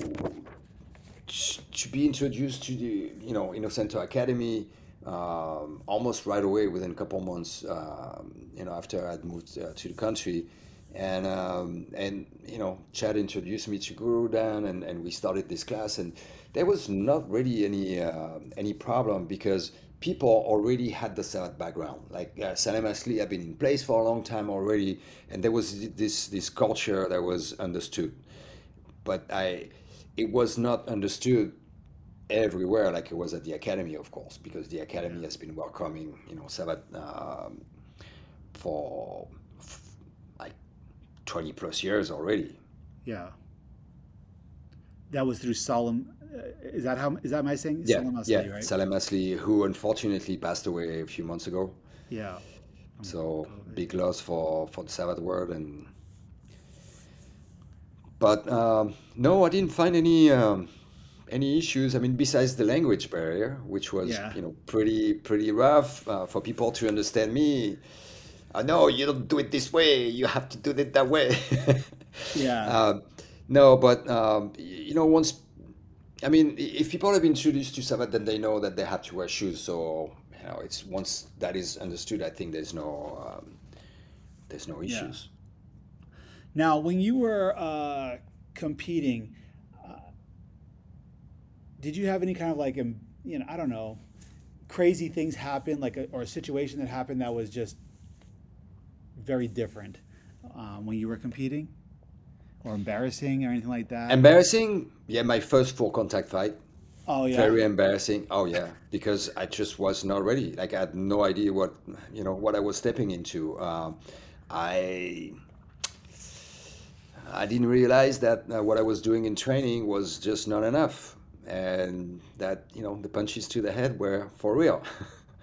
to be introduced to the you know Inosanto Academy um, almost right away within a couple months um, you know after I'd moved uh, to the country. And um, and you know Chad introduced me to Guru Dan and, and we started this class. And there was not really any uh, any problem because people already had the Savate background. Like uh, Salem Assli had been in place for a long time already and there was this this culture that was understood. But I it was not understood everywhere like it was at the academy of course because the academy has been welcoming you know Savate um, for f- like 20 plus years already Yeah. That was through Solemn. Uh, is that how? Is that my saying? yeah Solemn Assli, yeah right? Salem Assli who unfortunately passed away a few months ago Yeah. so big loss for for the Savate world and but um, no I didn't find any um, any issues I mean besides the language barrier which was Yeah. you know pretty pretty rough uh, for people to understand me I know you don't do it this way you have to do it that way Yeah. Um, no but um, you know once I mean, if people have been introduced to Savate, then they know that they have to wear shoes. So you know, it's once that is understood, I think there's no um, there's no Yeah. issues. Now, when you were uh, competing, uh, did you have any kind of like, you know, I don't know, crazy things happen, like, a, or a situation that happened that was just very different um, when you were competing, or embarrassing, or anything like that? Embarrassing, yeah. My first full contact fight, Oh yeah. Very embarrassing. Oh yeah, because I just was not ready. Like I had no idea what you know what I was stepping into. Um, I I didn't realize that uh, what I was doing in training was just not enough, and that you know the punches to the head were for real.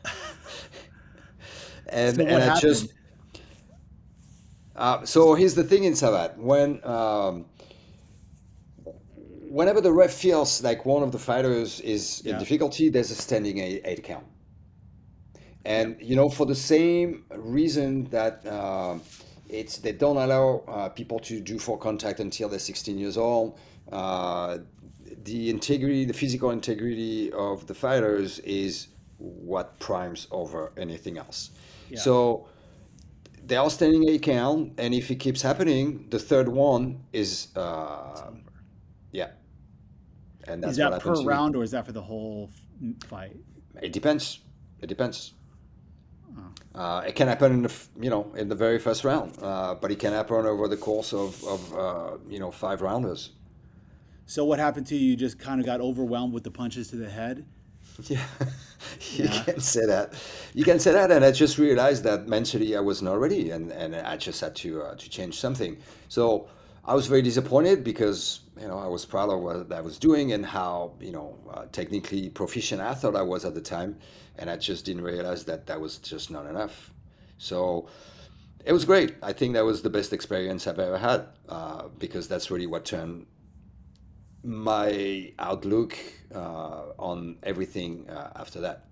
and So and I just uh, so here's the thing in Savate when. Um, whenever the ref feels like one of the fighters is in difficulty, there's a standing eight, eight count. Yeah. And you know, for the same reason that um it's they don't allow uh, people to do full contact until they're 16 years old. Uh, the integrity, the physical integrity of the fighters is what primes over anything else. Yeah. So they are standing eight count, and if it keeps happening, the third one is uh, yeah, and that's Is what that per round or is that for the whole fight? It depends. It depends. Oh. Uh, it can happen in the you know in the very first round, uh, but it can happen over the course of, of uh, you know five rounders. So what happened to you? You just kind of got overwhelmed with the punches to the head. Yeah, you Yeah. can say that. You can say that, and I just realized that mentally I was not ready, and, and I just had to uh, to change something. So I was very disappointed because you know I was proud of what I was doing and how you know uh, technically proficient I thought I was at the time, and I just didn't realize that that was just not enough. So it was great. I think that was the best experience I've ever had uh, because that's really what turned my outlook uh, on everything uh, after that.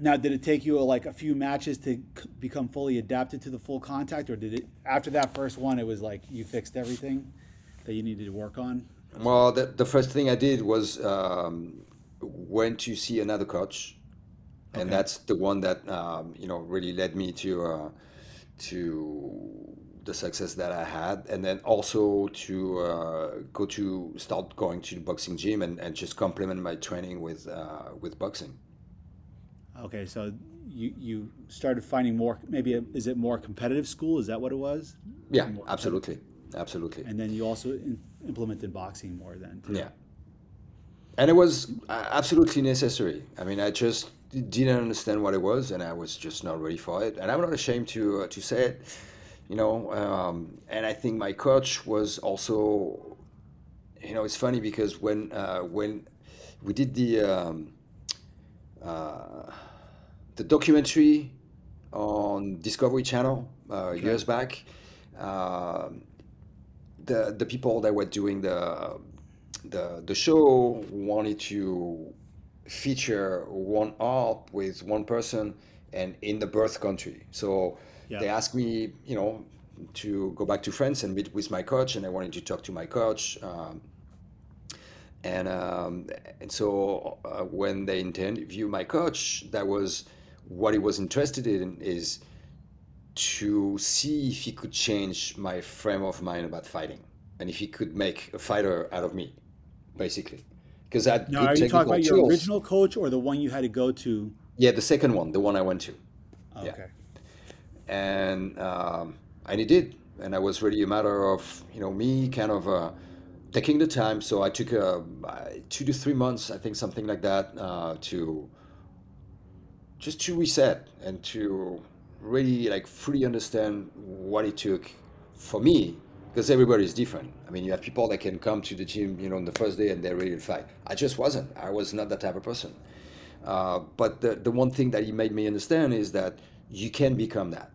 Now, did it take you like a few matches to c- become fully adapted to the full contact, or did it after that first one? It was like you fixed everything that you needed to work on. Well, the, the first thing I did was um, went to see another coach, and that's the one that um, you know really led me to uh, to the success that I had, and then also to uh, go to start going to the boxing gym and, and just complement my training with uh, with boxing. Okay, so you you started finding more. Maybe a, is it more competitive school? Is that what it was? Yeah, More absolutely, absolutely. And then you also in, implemented boxing more then. Too. Yeah. And it was uh, absolutely necessary. I mean, I just didn't understand what it was, and I was just not ready for it. And I'm not ashamed to uh, to say it, you know. Um, and I think my coach was also, you know, it's funny because when uh, when we did the um, uh, the documentary on Discovery Channel uh, years back, um the the people that were doing the the the show wanted to feature one art with one person and in the birth country. So Yeah. they asked me, you know, to go back to France and meet with my coach, and I wanted to talk to my coach. Um, and um, and so uh, when they interviewed my coach, that was what he was interested in is to see if he could change my frame of mind about fighting, and if he could make a fighter out of me, basically. Because I Now, are you talking about your original coach or the one you had to go to? Yeah, the second one, the one I went to, Oh, Yeah. Okay. And um, and he did, and it was really a matter of you know me kind of uh, taking the time. So I took uh, two to three months, I think, something like that, uh, to just to reset and to really like fully understand what it took for me. Because everybody is different. I mean you have people that can come to the gym you know on the first day and they're ready to fight. I just wasn't. I was not that type of person. Uh, but the, the one thing that he made me understand is that you can become that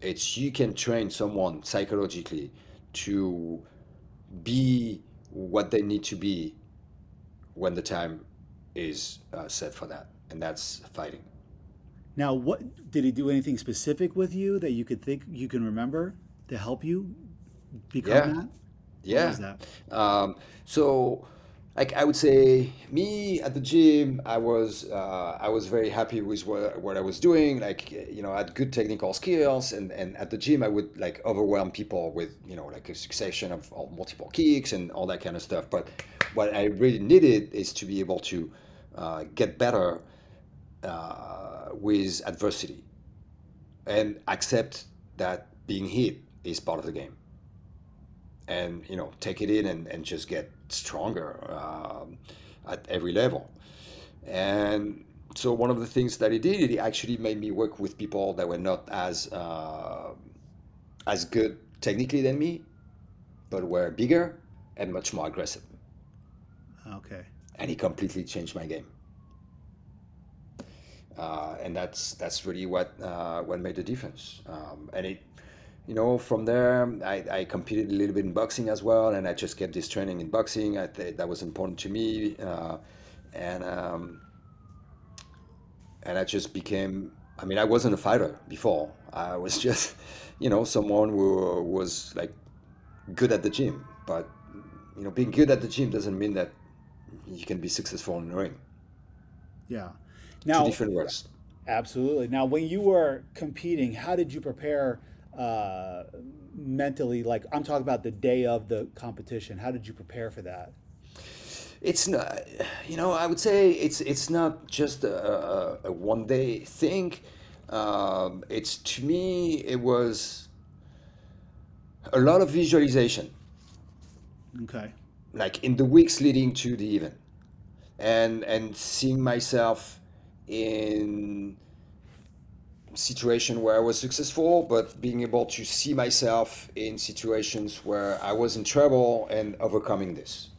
it's you can train someone psychologically to be what they need to be when the time is uh, set for that and that's fighting Now, what did he do anything specific with you that you could think you can remember to help you become Yeah. that? yeah? Um, so, like I would say, me at the gym, I was uh, I was very happy with what, what I was doing. Like you know, I had good technical skills, and, and at the gym, I would like overwhelm people with you know like a succession of, of multiple kicks and all that kind of stuff. But what I really needed is to be able to uh, get better uh, with adversity and accept that being hit is part of the game and you know take it in and, and just get stronger um, at every level. And so one of the things that he did it actually made me work with people that were not as uh, as good technically than me but were bigger and much more aggressive. Okay. and he completely changed my game. Uh, and that's that's really what uh, what made the difference. Um, and it you know, from there, I, I competed a little bit in boxing as well, and I just kept this training in boxing. I think that was important to me, uh, and um, and I just became. I mean, I wasn't a fighter before. I was just, you know, someone who was like good at the gym. But you know, being good at the gym doesn't mean that you can be successful in the ring. Yeah. Two Now, different words. absolutely. Now, when you were competing, how did you prepare uh, mentally? Like, I'm talking about the day of the competition. How did you prepare for that? It's not, you know, I would say it's it's not just a, a, a one day thing. Um, it's to me, it was a lot of visualization, Okay. like in the weeks leading to the event, and and seeing myself in situation where I was successful, but being able to see myself in situations where I was in trouble and overcoming this.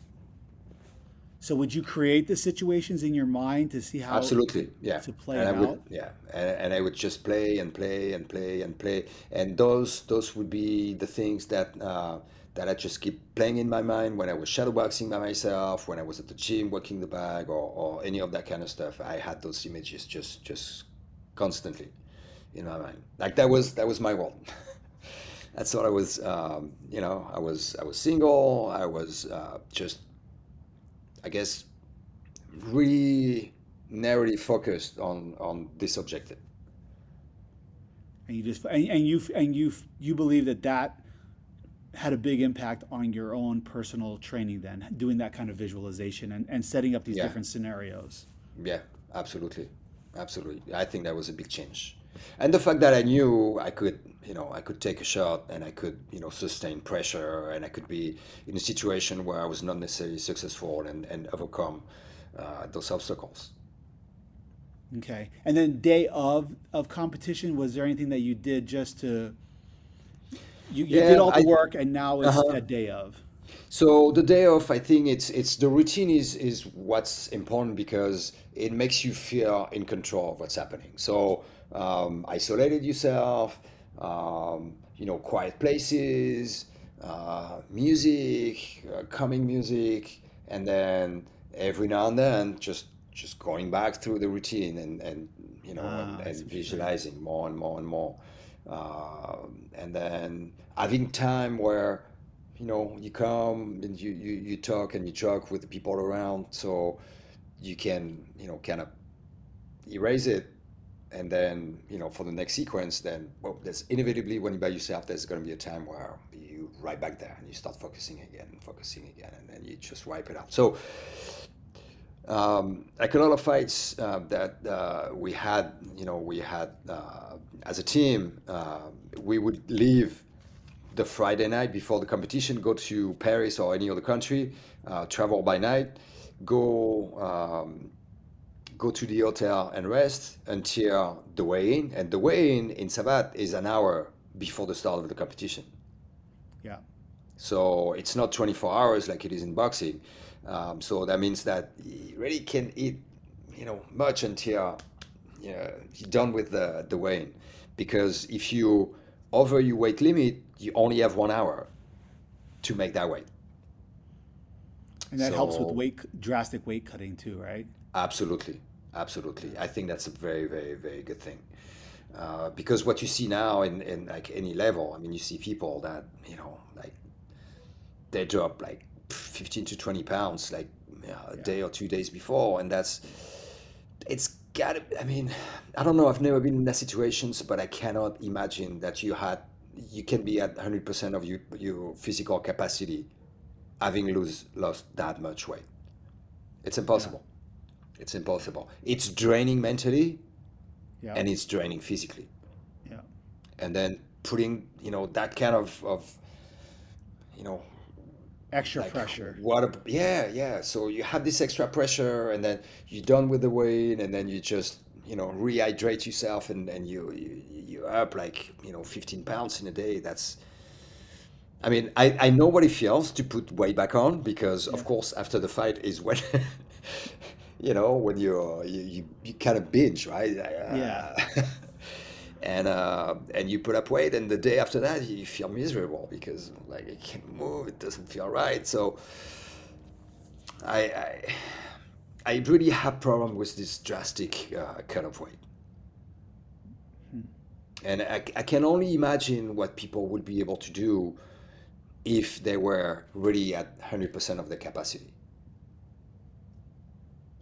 So, would you create the situations in your mind to see how? Absolutely, yeah. to play and I would, out? yeah, and, and I would just play and play and play and play, and those those would be the things that uh, that I just keep playing in my mind when I was shadowboxing by myself, when I was at the gym working the bag, or, or any of that kind of stuff. I had those images just just constantly in my mind. Like that was that was my world. That's what I was. Um, you know, I was I was single. I was uh, just I guess, really narrowly focused on on this objective. and you just and, and you and you you believe that that had a big impact on your own personal training then doing that kind of visualization and, and setting up these Yeah. different scenarios Yeah, absolutely, absolutely. I think that was a big change, and the fact that I knew I could, you know, I could take a shot and I could, you know, sustain pressure and I could be in a situation where I was not necessarily successful and and overcome uh, those obstacles. okay and then day of of competition was there anything that you did just to you, you Yeah, did all the I- work and now it's Uh-huh. a day of So the day off, I think it's it's the routine is is what's important because it makes you feel in control of what's happening. So um, isolated yourself, um, you know, quiet places, uh, music, uh, calming music, and then every now and then just just going back through the routine and and you know Ah, and, and visualizing more and more and more, um, and then having time where you know you come and you, you you talk and you talk with the people around so you can you know kind of erase it and then you know for the next sequence then well there's inevitably when you're by yourself there's going to be a time where you right back there and you start focusing again and focusing again and then you just wipe it out. So um, like a lot of fights uh, that uh, we had, you know, we had uh, as a team, uh, we would leave the Friday night before the competition, go to Paris or any other country, uh, travel by night, go um, go to the hotel and rest until the weigh-in. And the weigh-in in Savate is an hour before the start of the competition. yeah So it's not 24 hours like it is in boxing. Um, so that means that you really can eat, you know, much until you know, you're done with the, the weighing. Because if you over your weight limit, you only have one hour to make that weight. and that helps with weight drastic weight cutting too right Absolutely, absolutely. I think that's a very, very, very good thing. Uh, because what you see now in, in like any level, I mean, you see people that you know, like they drop like 15 to 20 pounds like yeah, a day or two days before, and that's it's got to. I mean, I don't know. I've never been in that situations, but I cannot imagine that you had you can be at 100 percent of your your physical capacity, having lose lost that much weight. It's impossible. It's impossible. It's draining mentally yeah and it's draining physically. yeah And then putting, you know, that kind of, of you know, extra like, pressure. What? A, yeah, yeah. So you have this extra pressure, and then you're done with the weight, and then you just you know rehydrate yourself, and and you, you you're up like you know 15 pounds in a day. That's I mean, I, I know what it feels to put weight back on because, yeah. of course, after the fight is when, you know, when you're, you, you, you kind of binge, right? Yeah. and uh, and you put up weight, and the day after that you feel miserable because like you can't move, it doesn't feel right. So I I, I really have problem with this drastic uh, cut of weight, hmm. and I, I can only imagine what people would be able to do if they were really at hundred percent of their capacity.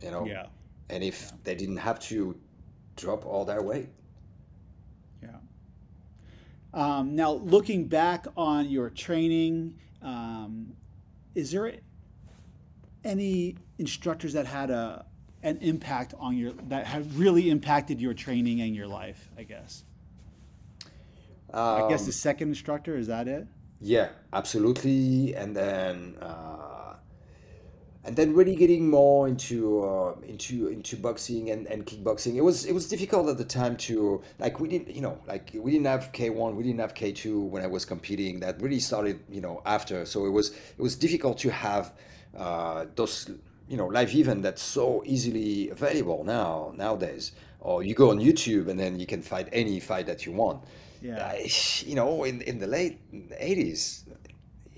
You know, yeah, and if yeah. they didn't have to drop all their weight. Yeah. Um, now, looking back on your training, um, is there any instructors that had a an impact on your that have really impacted your training and your life? I guess. Um, I guess the um, second instructor is that it? Yeah, absolutely. And then. Uh, and then really getting more into uh, into into boxing and, and kickboxing. It was it was difficult at the time to like we didn't you know like we didn't have K one, we didn't have K two when I was competing. That really started you know after. So it was it was difficult to have uh, those you know live event that's so easily available now nowadays. Or you go on YouTube and then you can fight any fight that you want. Yeah. Uh, you know, in in the late '80s,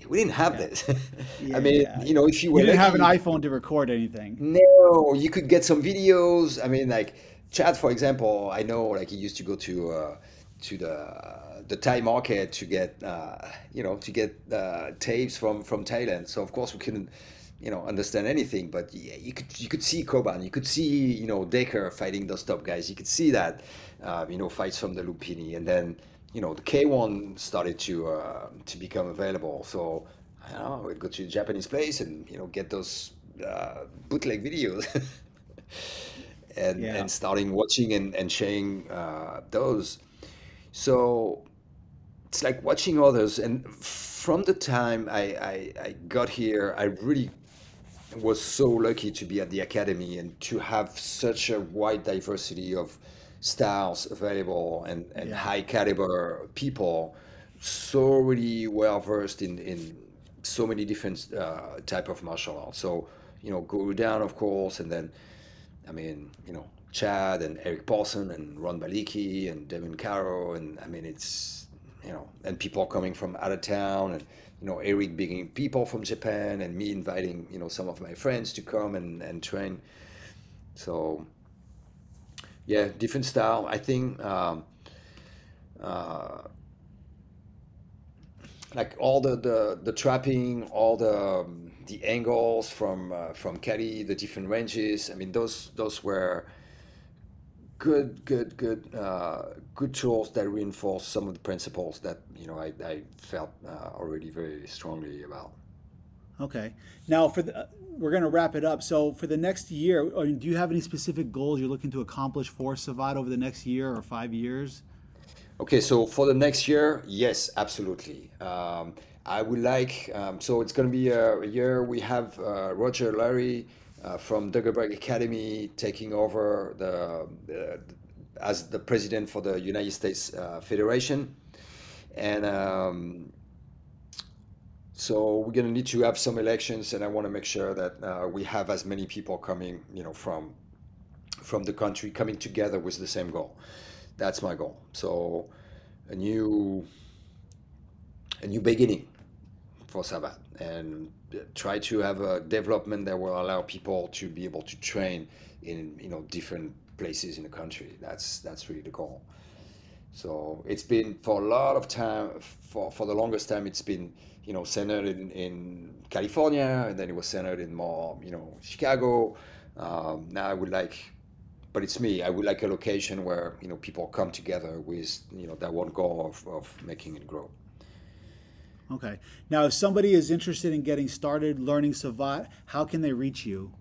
we didn't have yeah. this. Yeah, I mean, yeah. you know, if you, you didn't have an iPhone to record anything. No, you could get some videos. I mean, like Chad, for example, I know like he used to go to uh, to the the Thai market to get uh, you know to get uh, tapes from from Thailand. So of course we couldn't you know understand anything, but yeah, you could you could see Coban, you could see you know Decker fighting those top guys. You could see that uh, you know fights from the Lumpinee, and then you know the K1 started to uh, to become available. So I don't know, we'd go to a Japanese place and you know get those uh, bootleg videos. and, yeah. and starting watching and, and sharing uh, those. So it's like watching others. And from the time I, I, I got here, I really was so lucky to be at the academy and to have such a wide diversity of styles available and, and yeah. high caliber people so really well versed in, in so many different uh, type of martial arts. So, you know, Guru Dan, of course, and then, I mean, you know, Chad and Erik Paulson and Ron Balicki and Devin Caro. And I mean, it's, you know, and people coming from out of town and, you know, Erik bringing people from Japan and me inviting, you know, some of my friends to come and, and train. So, yeah, different style. I think um, uh, like all the, the, the trapping, all the um, the angles from uh, from Kali, the different ranges. I mean, those those were good, good, good, uh, good tools that reinforce some of the principles that you know I, I felt uh, already very strongly about. Okay. Now, for the, we're going to wrap it up. So, for the next year, do you have any specific goals you're looking to accomplish for Savate over the next year or five years? Okay, so for the next year, yes, absolutely. Um, I would like, um, so it's going to be a, a year we have uh, Roger Larry uh, from Duggerberg Academy taking over the, the, as the president for the United States uh, Federation. And um, so we're going to need to have some elections, and I want to make sure that uh, we have as many people coming, you know, from from the country coming together with the same goal. That's my goal. So a new a new beginning for Savate, and try to have a development that will allow people to be able to train in you know different places in the country. That's that's really the goal. So it's been for a lot of time, for, for the longest time, it's been you know, centered in, in California, and then it was centered in more, you know, Chicago. Um, now I would like, but it's me. I would like a location where you know people come together with you know that one goal of, of making it grow. Okay. Now, if somebody is interested in getting started learning Savate, how can they reach you?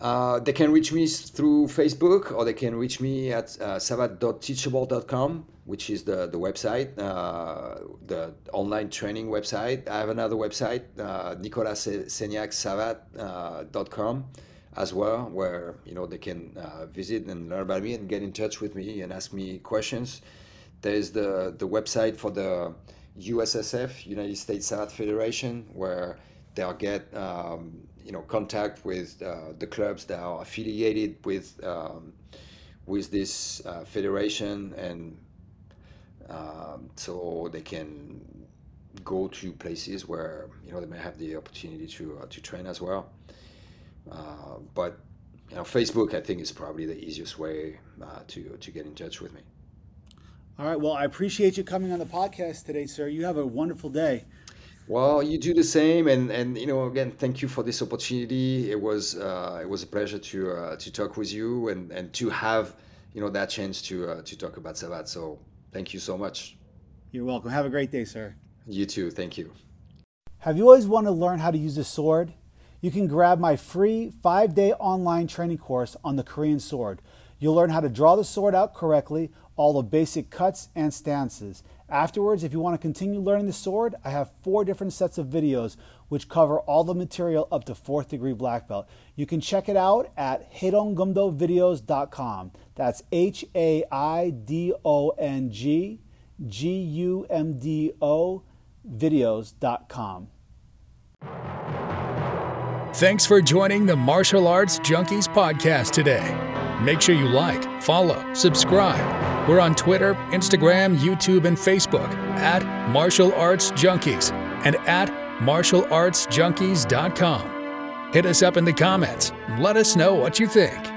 Uh, they can reach me through Facebook or they can reach me at uh, savat.teachable.com, which is the, the website, uh, the online training website. I have another website, uh, nicolassaignacsavate.com as well, where you know they can uh, visit and learn about me and get in touch with me and ask me questions. There's the, the website for the USSF, United States Savate Federation, where they'll get um, you know contact with uh, the clubs that are affiliated with um, with this uh, federation, and um, so they can go to places where you know they may have the opportunity to uh, to train as well. Uh, but you know, Facebook, I think, is probably the easiest way uh, to to get in touch with me. All right. Well, I appreciate you coming on the podcast today, sir. You have a wonderful day. Well, you do the same, and and you know, again, thank you for this opportunity. It was uh, it was a pleasure to uh, to talk with you and and to have you know that chance to uh, to talk about Savate. So thank you so much. You're welcome. Have a great day, sir. You too. Thank you. Have you always wanted to learn how to use a sword? You can grab my free five day online training course on the Korean sword. You'll learn how to draw the sword out correctly, all the basic cuts and stances. Afterwards, if you want to continue learning the sword, I have four different sets of videos which cover all the material up to fourth degree black belt. You can check it out at haidonggumdovideos.com. That's H A I D O N G G U M D O videos.com. Thanks for joining the Martial Arts Junkies podcast today. Make sure you like, follow, subscribe we're on Twitter, Instagram, YouTube, and Facebook at Martial Arts Junkies and at martialartsjunkies.com. Hit us up in the comments. Let us know what you think.